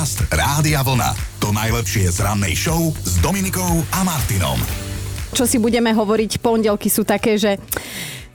Podcast Rádia Vlna. To najlepšie z rannej show s Dominikou a Martinom. Čo si budeme hovoriť, pondelky sú také, že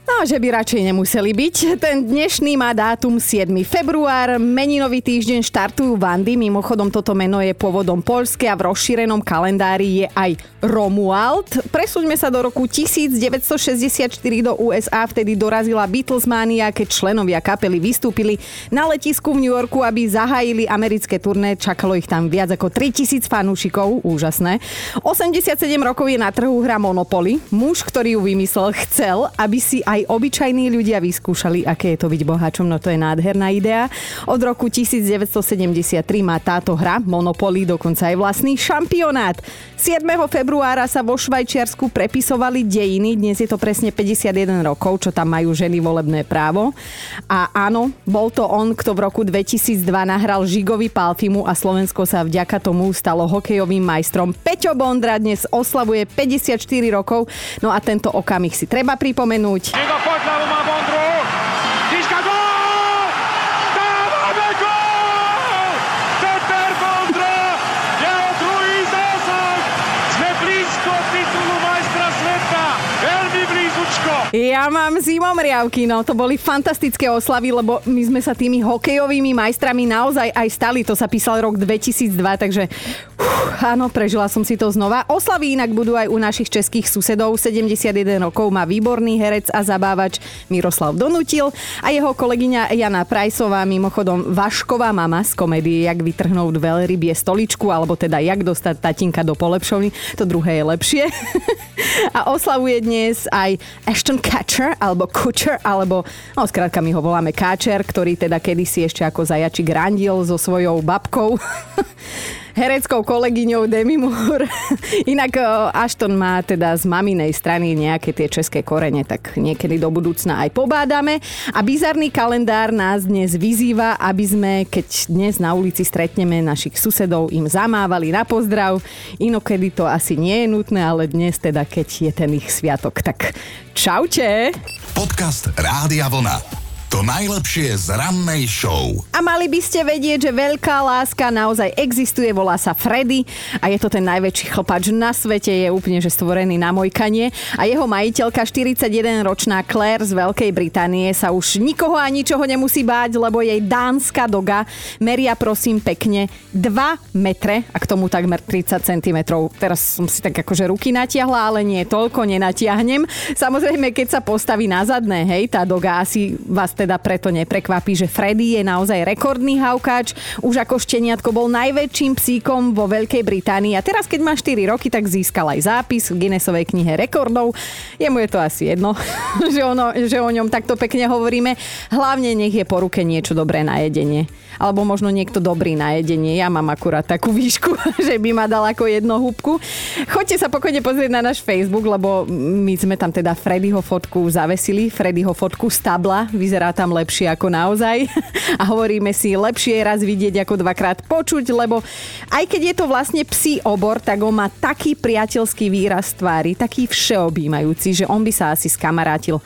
No, že by radšej nemuseli byť. Ten dnešný má dátum 7. február, meninový týždeň štartujú Vandy, mimochodom toto meno je pôvodom poľské a v rozšírenom kalendári je aj Romuald. Presúďme sa do roku 1964 do USA, vtedy dorazila Beatlesmania, keď členovia kapely vystúpili na letisku v New Yorku, aby zahájili americké turné. Čakalo ich tam viac ako 3000 fanúšikov, úžasné. 87 rokov je na trhu hra Monopoly. Muž, ktorý ju vymyslel, chcel, aby si aj aj obyčajní ľudia vyskúšali, aké je to byť boháčom, no to je nádherná idea. Od roku 1973 má táto hra Monopoly dokonca aj vlastný šampionát. 7. februára sa vo Švajčiarsku prepisovali dejiny, dnes je to presne 51 rokov, čo tam majú ženy volebné právo. A áno, bol to on, kto v roku 2002 nahral Žigovi Palfimu a Slovensko sa vďaka tomu stalo hokejovým majstrom. Peťo Bondra dnes oslavuje 54 rokov, no a tento okamih si treba pripomenúť. Liga poď ľavú má Bondru. Žižka gól! Dávame gól! Peter Bondra! Zásah! Sme blízko titulu majstra sveta. Veľmi blízučko. Ja mám zimomriavky, no to boli fantastické oslavy, lebo my sme sa tými hokejovými majstrami naozaj aj stali. To sa písal rok 2002, takže uf, áno, prežila som si to znova. Oslavy inak budú aj u našich českých susedov. 71 rokov má výborný herec a zabávač Miroslav Donutil a jeho kolegyňa Jana Prajsová, mimochodom Vašková mama z komédie Jak vytrhnúť veľrybie stoličku, alebo teda Jak dostať tatinka do polepšovny. To druhé je lepšie. a oslavuje dnes aj Ashton Catcher, alebo Kutcher, alebo, no skrátka my ho voláme Káčer, ktorý teda kedysi ešte ako zajačik randil so svojou babkou. hereckou kolegyňou Demi Moore. Inak Ashton má teda z maminej strany nejaké tie české korene, tak niekedy do budúcna aj pobádame. A bizarný kalendár nás dnes vyzýva, aby sme, keď dnes na ulici stretneme našich susedov, im zamávali na pozdrav. Inokedy to asi nie je nutné, ale dnes teda, keď je ten ich sviatok. Tak čaute! Podcast Rádia Vlna. To najlepšie z rannej show. A mali by ste vedieť, že veľká láska naozaj existuje, volá sa Freddy a je to ten najväčší chlpač na svete, je úplne že stvorený na mojkanie a jeho majiteľka 41-ročná Claire z Veľkej Británie sa už nikoho a ničoho nemusí báť, lebo jej dánska doga meria prosím pekne 2 metre a k tomu takmer 30 cm. Teraz som si tak akože ruky natiahla, ale nie toľko nenatiahnem. Samozrejme, keď sa postaví na zadné, hej, tá doga asi vás teda teda preto neprekvapí, že Freddy je naozaj rekordný haukáč. Už ako šteniatko bol najväčším psíkom vo Veľkej Británii a teraz keď má 4 roky, tak získal aj zápis v Guinnessovej knihe rekordov. Jemu je to asi jedno, že, ono, že o ňom takto pekne hovoríme. Hlavne nech je po ruke niečo dobré na jedenie alebo možno niekto dobrý na jedenie. Ja mám akurát takú výšku, že by ma dal ako jedno húbku. Choďte sa pokojne pozrieť na náš Facebook, lebo my sme tam teda Freddyho fotku zavesili, Freddyho fotku z tabla, vyzerá tam lepšie ako naozaj. A hovoríme si, lepšie je raz vidieť ako dvakrát počuť, lebo aj keď je to vlastne psí obor, tak on má taký priateľský výraz tvári, taký všeobjímajúci, že on by sa asi skamarátil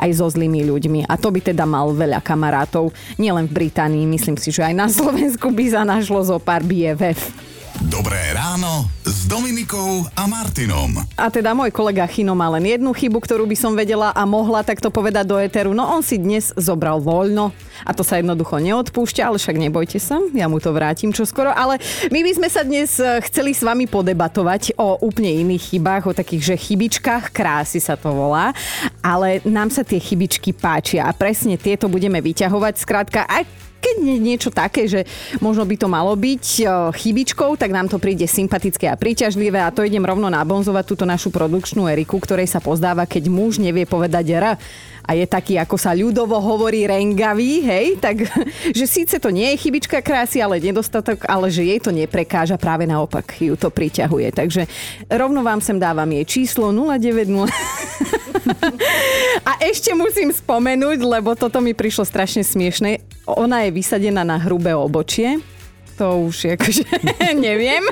aj so zlými ľuďmi. A to by teda mal veľa kamarátov, nielen v Británii, myslím si, že aj na Slovensku by sa našlo zo pár BFF. Dobré ráno s Dominikou a Martinom. A teda môj kolega Chino má len jednu chybu, ktorú by som vedela a mohla takto povedať do Eteru. No on si dnes zobral voľno a to sa jednoducho neodpúšťa, ale však nebojte sa, ja mu to vrátim čoskoro. Ale my by sme sa dnes eh, chceli s vami podebatovať o úplne iných chybách, o takých, že chybičkách krásy sa to volá. Ale nám sa tie chybičky páčia a presne tieto budeme vyťahovať. Skrátka, keď nie niečo také, že možno by to malo byť e, chybičkou, tak nám to príde sympatické a príťažlivé a to idem rovno nabonzovať túto našu produkčnú Eriku, ktorej sa pozdáva, keď muž nevie povedať R a je taký, ako sa ľudovo hovorí, rengavý, hej, tak že síce to nie je chybička krásy, ale nedostatok, ale že jej to neprekáža, práve naopak ju to priťahuje. Takže rovno vám sem dávam jej číslo 090. a ešte musím spomenúť, lebo toto mi prišlo strašne smiešne. Ona je vysadená na hrubé obočie to už akože neviem.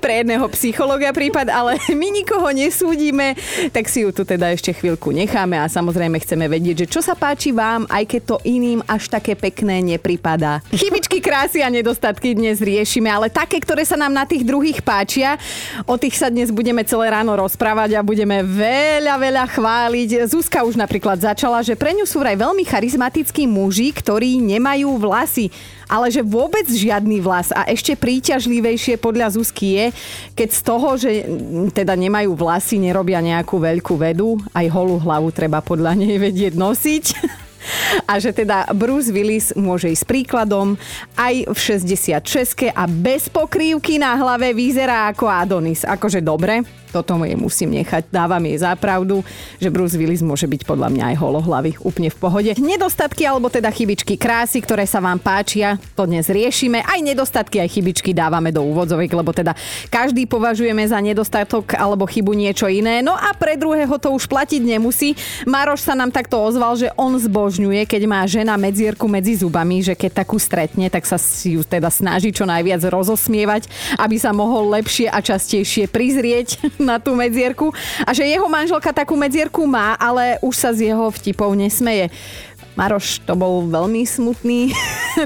Pre jedného psychologa prípad, ale my nikoho nesúdime, tak si ju tu teda ešte chvíľku necháme a samozrejme chceme vedieť, že čo sa páči vám, aj keď to iným až také pekné nepripadá. Chybičky, krásy a nedostatky dnes riešime, ale také, ktoré sa nám na tých druhých páčia, o tých sa dnes budeme celé ráno rozprávať a budeme veľa, veľa chváliť. Zuzka už napríklad začala, že pre ňu sú vraj veľmi charizmatickí muži, ktorí nemajú vlasy ale že vôbec žiadny vlas a ešte príťažlivejšie podľa Zuzky je, keď z toho, že teda nemajú vlasy, nerobia nejakú veľkú vedu, aj holú hlavu treba podľa nej vedieť nosiť. a že teda Bruce Willis môže ísť príkladom aj v 66 a bez pokrývky na hlave vyzerá ako Adonis. Akože dobre, toto jej musím nechať. Dávam jej zápravdu, že Bruce Willis môže byť podľa mňa aj holohlavy úplne v pohode. Nedostatky alebo teda chybičky krásy, ktoré sa vám páčia, to dnes riešime. Aj nedostatky, aj chybičky dávame do úvodzoviek, lebo teda každý považujeme za nedostatok alebo chybu niečo iné. No a pre druhého to už platiť nemusí. Maroš sa nám takto ozval, že on zbožňuje, keď má žena medzierku medzi zubami, že keď takú stretne, tak sa si ju teda snaží čo najviac rozosmievať, aby sa mohol lepšie a častejšie prizrieť na tú medzierku a že jeho manželka takú medzierku má, ale už sa z jeho vtipov nesmeje. Maroš, to bol veľmi smutný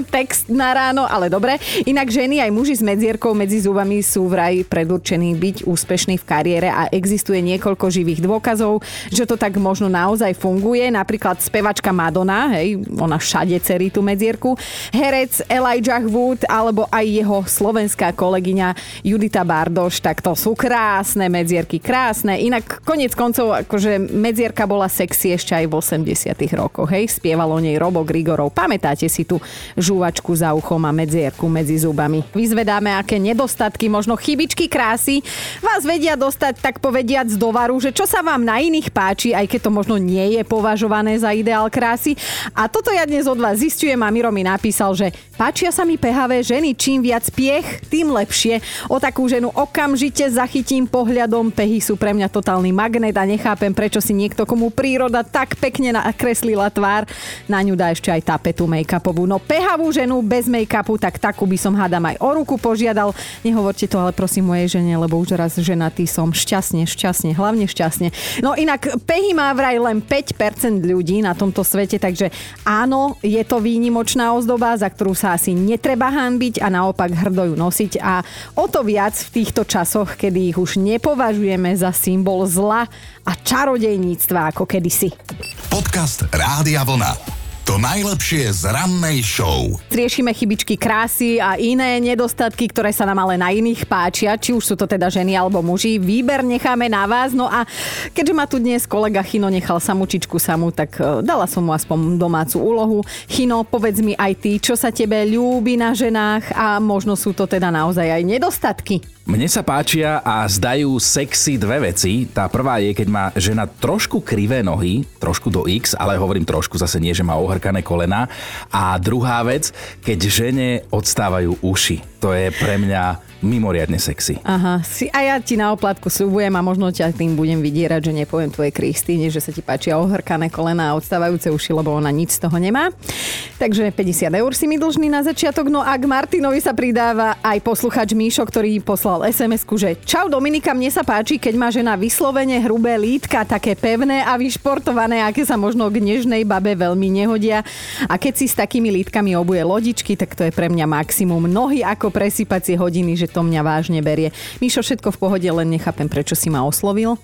text na ráno, ale dobre. Inak ženy aj muži s medzierkou medzi zubami sú vraj predurčení byť úspešní v kariére a existuje niekoľko živých dôkazov, že to tak možno naozaj funguje. Napríklad spevačka Madonna, hej, ona všade cerí tú medzierku, herec Elijah Wood alebo aj jeho slovenská kolegyňa Judita Bardoš, tak to sú krásne medzierky, krásne. Inak konec koncov, akože medzierka bola sexy ešte aj v 80 rokoch, hej, spieva spieval o nej Robo Grigorov. Pamätáte si tú žúvačku za uchom a medzierku medzi zubami. Vyzvedáme, aké nedostatky, možno chybičky krásy vás vedia dostať, tak povediac, do varu, že čo sa vám na iných páči, aj keď to možno nie je považované za ideál krásy. A toto ja dnes od vás zistujem a Miro mi napísal, že páčia sa mi pehavé ženy, čím viac piech, tým lepšie. O takú ženu okamžite zachytím pohľadom, pehy sú pre mňa totálny magnet a nechápem, prečo si niekto, komu príroda tak pekne nakreslila tvár, na ňu dá ešte aj tapetu make-upovú. No pehavú ženu bez make-upu, tak takú by som hádam aj o ruku požiadal. Nehovorte to ale prosím mojej žene, lebo už raz ženatý som šťastne, šťastne, hlavne šťastne. No inak pehy má vraj len 5% ľudí na tomto svete, takže áno, je to výnimočná ozdoba, za ktorú sa asi netreba hanbiť a naopak hrdo ju nosiť a o to viac v týchto časoch, kedy ich už nepovažujeme za symbol zla a čarodejníctva ako kedysi. Podcast Rádia Vlna. To najlepšie z rannej show. Riešime chybičky krásy a iné nedostatky, ktoré sa nám ale na iných páčia, či už sú to teda ženy alebo muži. Výber necháme na vás. No a keďže ma tu dnes kolega Chino nechal samučičku samu, tak e, dala som mu aspoň domácu úlohu. Chino, povedz mi aj ty, čo sa tebe ľúbi na ženách a možno sú to teda naozaj aj nedostatky. Mne sa páčia a zdajú sexy dve veci. Tá prvá je, keď má žena trošku krivé nohy, trošku do X, ale hovorím trošku, zase nie, že má ohrkané kolena. A druhá vec, keď žene odstávajú uši. To je pre mňa mimoriadne sexy. Aha, si, a ja ti na oplatku súbujem a možno ťa tým budem vydierať, že nepoviem tvojej Kristýne, že sa ti páčia ohrkané kolena a odstávajúce uši, lebo ona nič z toho nemá. Takže 50 eur si mi dlžný na začiatok. No a k Martinovi sa pridáva aj posluchač Míšo, ktorý poslal sms že Čau Dominika, mne sa páči, keď má žena vyslovene hrubé lítka, také pevné a vyšportované, aké sa možno k nežnej babe veľmi nehodia. A keď si s takými lítkami obuje lodičky, tak to je pre mňa maximum. Nohy ako presypacie hodiny, že to mňa vážne berie. Míšo, všetko v pohode, len nechápem, prečo si ma oslovil.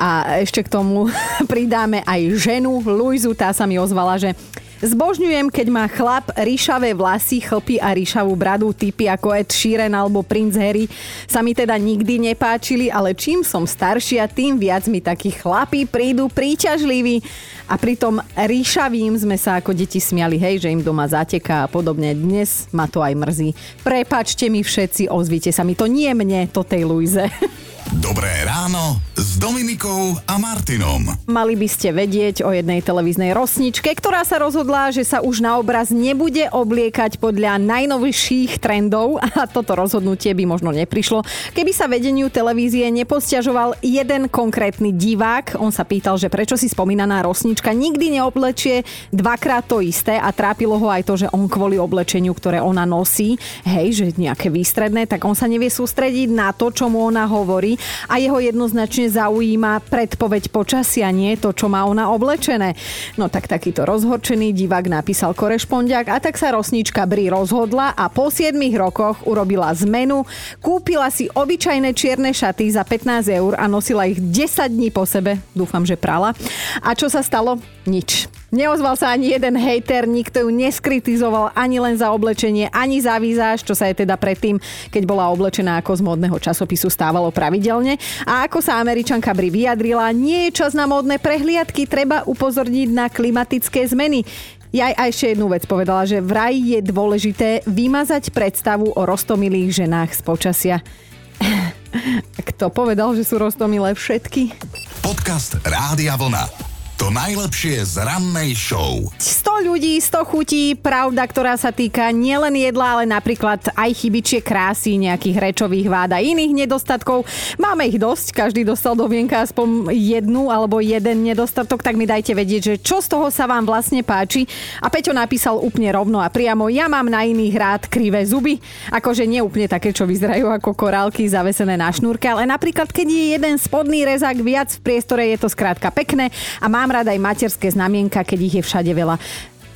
A ešte k tomu pridáme aj ženu, Luizu, tá sa mi ozvala, že Zbožňujem, keď má chlap ríšavé vlasy, chlpy a ríšavú bradu, typy ako Ed Sheeran alebo Prince Harry sa mi teda nikdy nepáčili, ale čím som staršia, tým viac mi takí chlapi prídu príťažliví a pritom ríšavým sme sa ako deti smiali, hej, že im doma zateká a podobne. Dnes ma to aj mrzí. Prepačte mi všetci, ozvite sa mi to nie mne, to tej Luize. Dobré ráno s Dominikou a Martinom. Mali by ste vedieť o jednej televíznej rosničke, ktorá sa rozhodla rozhodla, že sa už na obraz nebude obliekať podľa najnovších trendov a toto rozhodnutie by možno neprišlo, keby sa vedeniu televízie neposťažoval jeden konkrétny divák. On sa pýtal, že prečo si spomínaná rosnička nikdy neoblečie dvakrát to isté a trápilo ho aj to, že on kvôli oblečeniu, ktoré ona nosí, hej, že nejaké výstredné, tak on sa nevie sústrediť na to, čo mu ona hovorí a jeho jednoznačne zaujíma predpoveď počasia, nie to, čo má ona oblečené. No tak takýto rozhorčený divák napísal korešpondiak a tak sa rosnička Bri rozhodla a po 7 rokoch urobila zmenu, kúpila si obyčajné čierne šaty za 15 eur a nosila ich 10 dní po sebe. Dúfam, že prala. A čo sa stalo? Nič. Neozval sa ani jeden hejter, nikto ju neskritizoval ani len za oblečenie, ani za výzáž, čo sa je teda predtým, keď bola oblečená ako z módneho časopisu stávalo pravidelne. A ako sa američanka Bri vyjadrila, nie je čas na módne prehliadky, treba upozorniť na klimatické zmeny. Ja aj ešte jednu vec povedala, že vraj je dôležité vymazať predstavu o rostomilých ženách z počasia. Kto povedal, že sú rostomilé všetky? Podcast Rádia Vlna. To najlepšie z rannej show. 100 ľudí, 100 chutí, pravda, ktorá sa týka nielen jedla, ale napríklad aj chybičie krásy, nejakých rečových vád a iných nedostatkov. Máme ich dosť, každý dostal do vienka aspoň jednu alebo jeden nedostatok, tak mi dajte vedieť, že čo z toho sa vám vlastne páči. A Peťo napísal úplne rovno a priamo, ja mám na iných rád krivé zuby, akože nie úplne také, čo vyzerajú ako korálky zavesené na šnúrke, ale napríklad, keď je jeden spodný rezák viac v priestore, je to skrátka pekné a mám Mám rada aj materské znamienka, keď ich je všade veľa.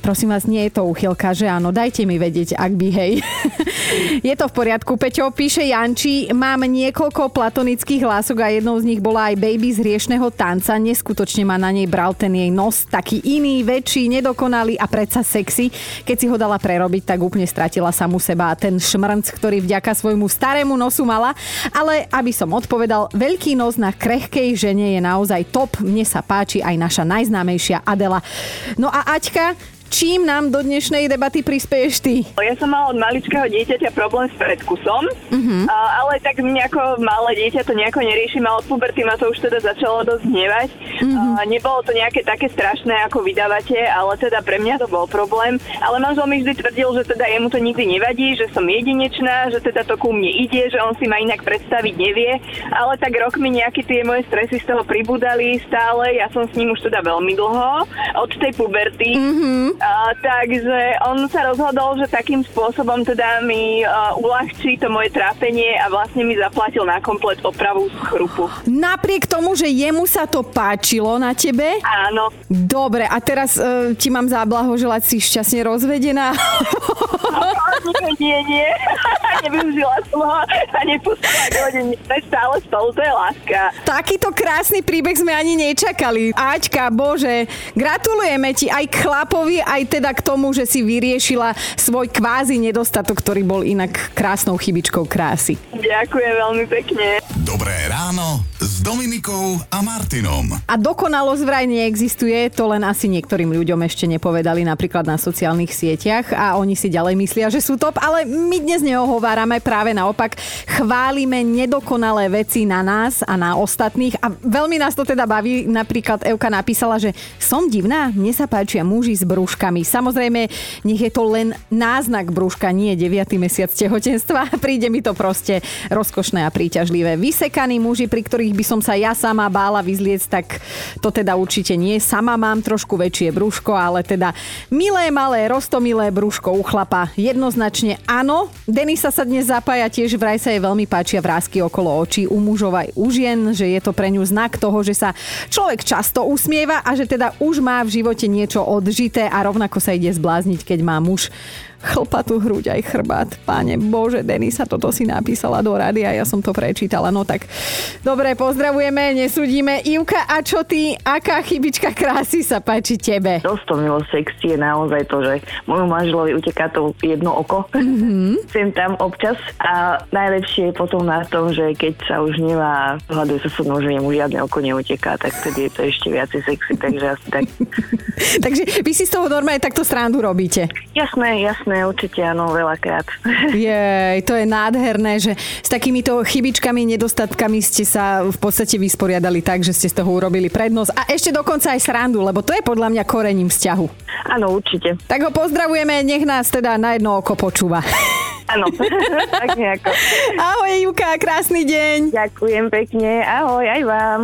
Prosím vás, nie je to uchylka, že áno, dajte mi vedieť, ak by hej. je to v poriadku. Peťo píše Janči, mám niekoľko platonických hlások a jednou z nich bola aj baby z riešného tanca. Neskutočne ma na nej bral ten jej nos, taký iný, väčší, nedokonalý a predsa sexy. Keď si ho dala prerobiť, tak úplne stratila samu seba a ten šmrnc, ktorý vďaka svojmu starému nosu mala. Ale aby som odpovedal, veľký nos na krehkej žene je naozaj top. Mne sa páči aj naša najznámejšia Adela. No a Aťka, Čím nám do dnešnej debaty prispieš ty? Ja som mala od maličkého dieťaťa problém s predkusom, uh-huh. ale tak nejako malé dieťa to nejako neriešim a od puberty ma to už teda začalo dosť hnevať. Uh-huh. Nebolo to nejaké také strašné, ako vydávate, ale teda pre mňa to bol problém. Ale manžel mi vždy tvrdil, že teda jemu to nikdy nevadí, že som jedinečná, že teda to ku mne ide, že on si ma inak predstaviť nevie. Ale tak rok mi nejaké tie moje stresy z toho pribudali stále. Ja som s ním už teda veľmi dlho, od tej puberty. Uh-huh. A, takže on sa rozhodol, že takým spôsobom teda mi uh, uľahčí to moje trápenie a vlastne mi zaplatil na komplet opravu z chrupu. Napriek tomu, že jemu sa to páčilo na tebe? Áno. Dobre, a teraz uh, ti mám záblahoželať si šťastne rozvedená. nie, nie, nie. Nevyužila som ho a nepustila do Sme stále spolu, to je láska. Takýto krásny príbeh sme ani nečakali. Aťka, bože, gratulujeme ti aj k chlapovi, aj teda k tomu, že si vyriešila svoj kvázi nedostatok, ktorý bol inak krásnou chybičkou krásy. Ďakujem veľmi pekne. Dobré ráno s Dominikou a Martinom. A dokonalosť vraj neexistuje, to len asi niektorým ľuďom ešte nepovedali napríklad na sociálnych sieťach a oni si ďalej myslia, že sú top, ale my dnes neohovárame, práve naopak chválime nedokonalé veci na nás a na ostatných a veľmi nás to teda baví. Napríklad Euka napísala, že som divná, mne sa páčia muži s brúškami. Samozrejme, nech je to len náznak brúška, nie 9. mesiac tehotenstva. Príde mi to proste rozkošné a príťažlivé. Vysekaní muži, pri ktorých by som sa ja sama bála vyzliec, tak to teda určite nie. Sama mám trošku väčšie brúško, ale teda milé, malé, rostomilé brúško u chlapa. Jednoznačne áno. Denisa sa dnes zapája tiež vraj sa jej veľmi páčia vrázky okolo očí u mužov aj u žien, že je to pre ňu znak toho, že sa človek často usmieva a že teda už má v živote niečo odžité a rovnako sa ide zblázniť, keď má muž chlpatú hruď aj chrbát. Páne Bože, Denisa toto si napísala do rady a ja som to prečítala. No tak, dobre, pozdravujeme, nesúdime. Ivka, a čo ty? Aká chybička krásy sa páči tebe? Dostomilo sexy je naozaj to, že môjmu manželovi uteká to jedno oko. Mm-hmm. Sem tam občas a najlepšie je potom na tom, že keď sa už nemá hľaduje sa so mnou, že mu žiadne oko neuteká, tak vtedy je to ešte viacej sexy, takže asi tak. takže vy si z toho normálne takto srandu robíte? Jasné, jasné Jasné, určite áno, veľakrát. Jej, to je nádherné, že s takýmito chybičkami, nedostatkami ste sa v podstate vysporiadali tak, že ste z toho urobili prednosť a ešte dokonca aj srandu, lebo to je podľa mňa korením vzťahu. Áno, určite. Tak ho pozdravujeme, nech nás teda na jedno oko počúva. Áno, tak nejako. Ahoj Juka, krásny deň. Ďakujem pekne, ahoj aj vám.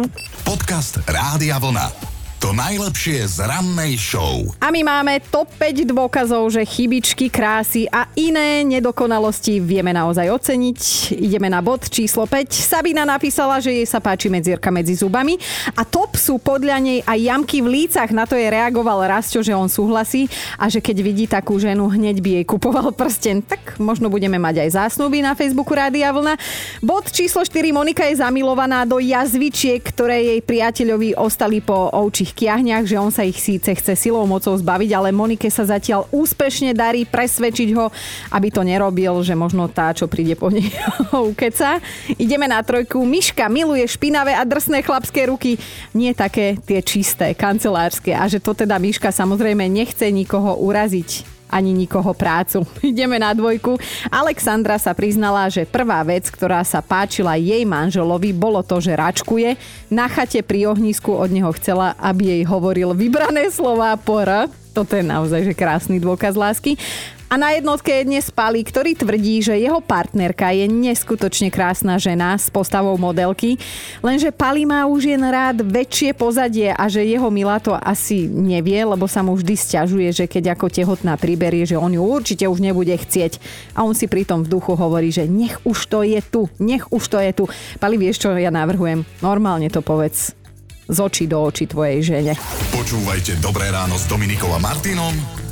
Podcast Rádia Vlna. To najlepšie z rannej show. A my máme top 5 dôkazov, že chybičky, krásy a iné nedokonalosti vieme naozaj oceniť. Ideme na bod číslo 5. Sabina napísala, že jej sa páči medzierka medzi zubami a top sú podľa nej aj jamky v lícach. Na to je reagoval Rasto, že on súhlasí a že keď vidí takú ženu, hneď by jej kupoval prsten. Tak možno budeme mať aj zásnuby na Facebooku Rádia Vlna. Bod číslo 4. Monika je zamilovaná do jazvičiek, ktoré jej priateľovi ostali po ovčích tých kiahniach, že on sa ich síce chce silou mocou zbaviť, ale Monike sa zatiaľ úspešne darí presvedčiť ho, aby to nerobil, že možno tá, čo príde po nej, ukeca. Ideme na trojku. Miška miluje špinavé a drsné chlapské ruky, nie také tie čisté, kancelárske. A že to teda Miška samozrejme nechce nikoho uraziť ani nikoho prácu. Ideme na dvojku. Alexandra sa priznala, že prvá vec, ktorá sa páčila jej manželovi, bolo to, že račkuje. Na chate pri ohnisku od neho chcela, aby jej hovoril vybrané slova pora. Toto je naozaj že krásny dôkaz lásky. A na jednotke je dnes Pali, ktorý tvrdí, že jeho partnerka je neskutočne krásna žena s postavou modelky, lenže Pali má už jen rád väčšie pozadie a že jeho milá to asi nevie, lebo sa mu vždy stiažuje, že keď ako tehotná priberie, že on ju určite už nebude chcieť. A on si pritom v duchu hovorí, že nech už to je tu, nech už to je tu. Pali, vieš čo ja navrhujem? Normálne to povedz z očí do očí tvojej žene. Počúvajte Dobré ráno s Dominikom a Martinom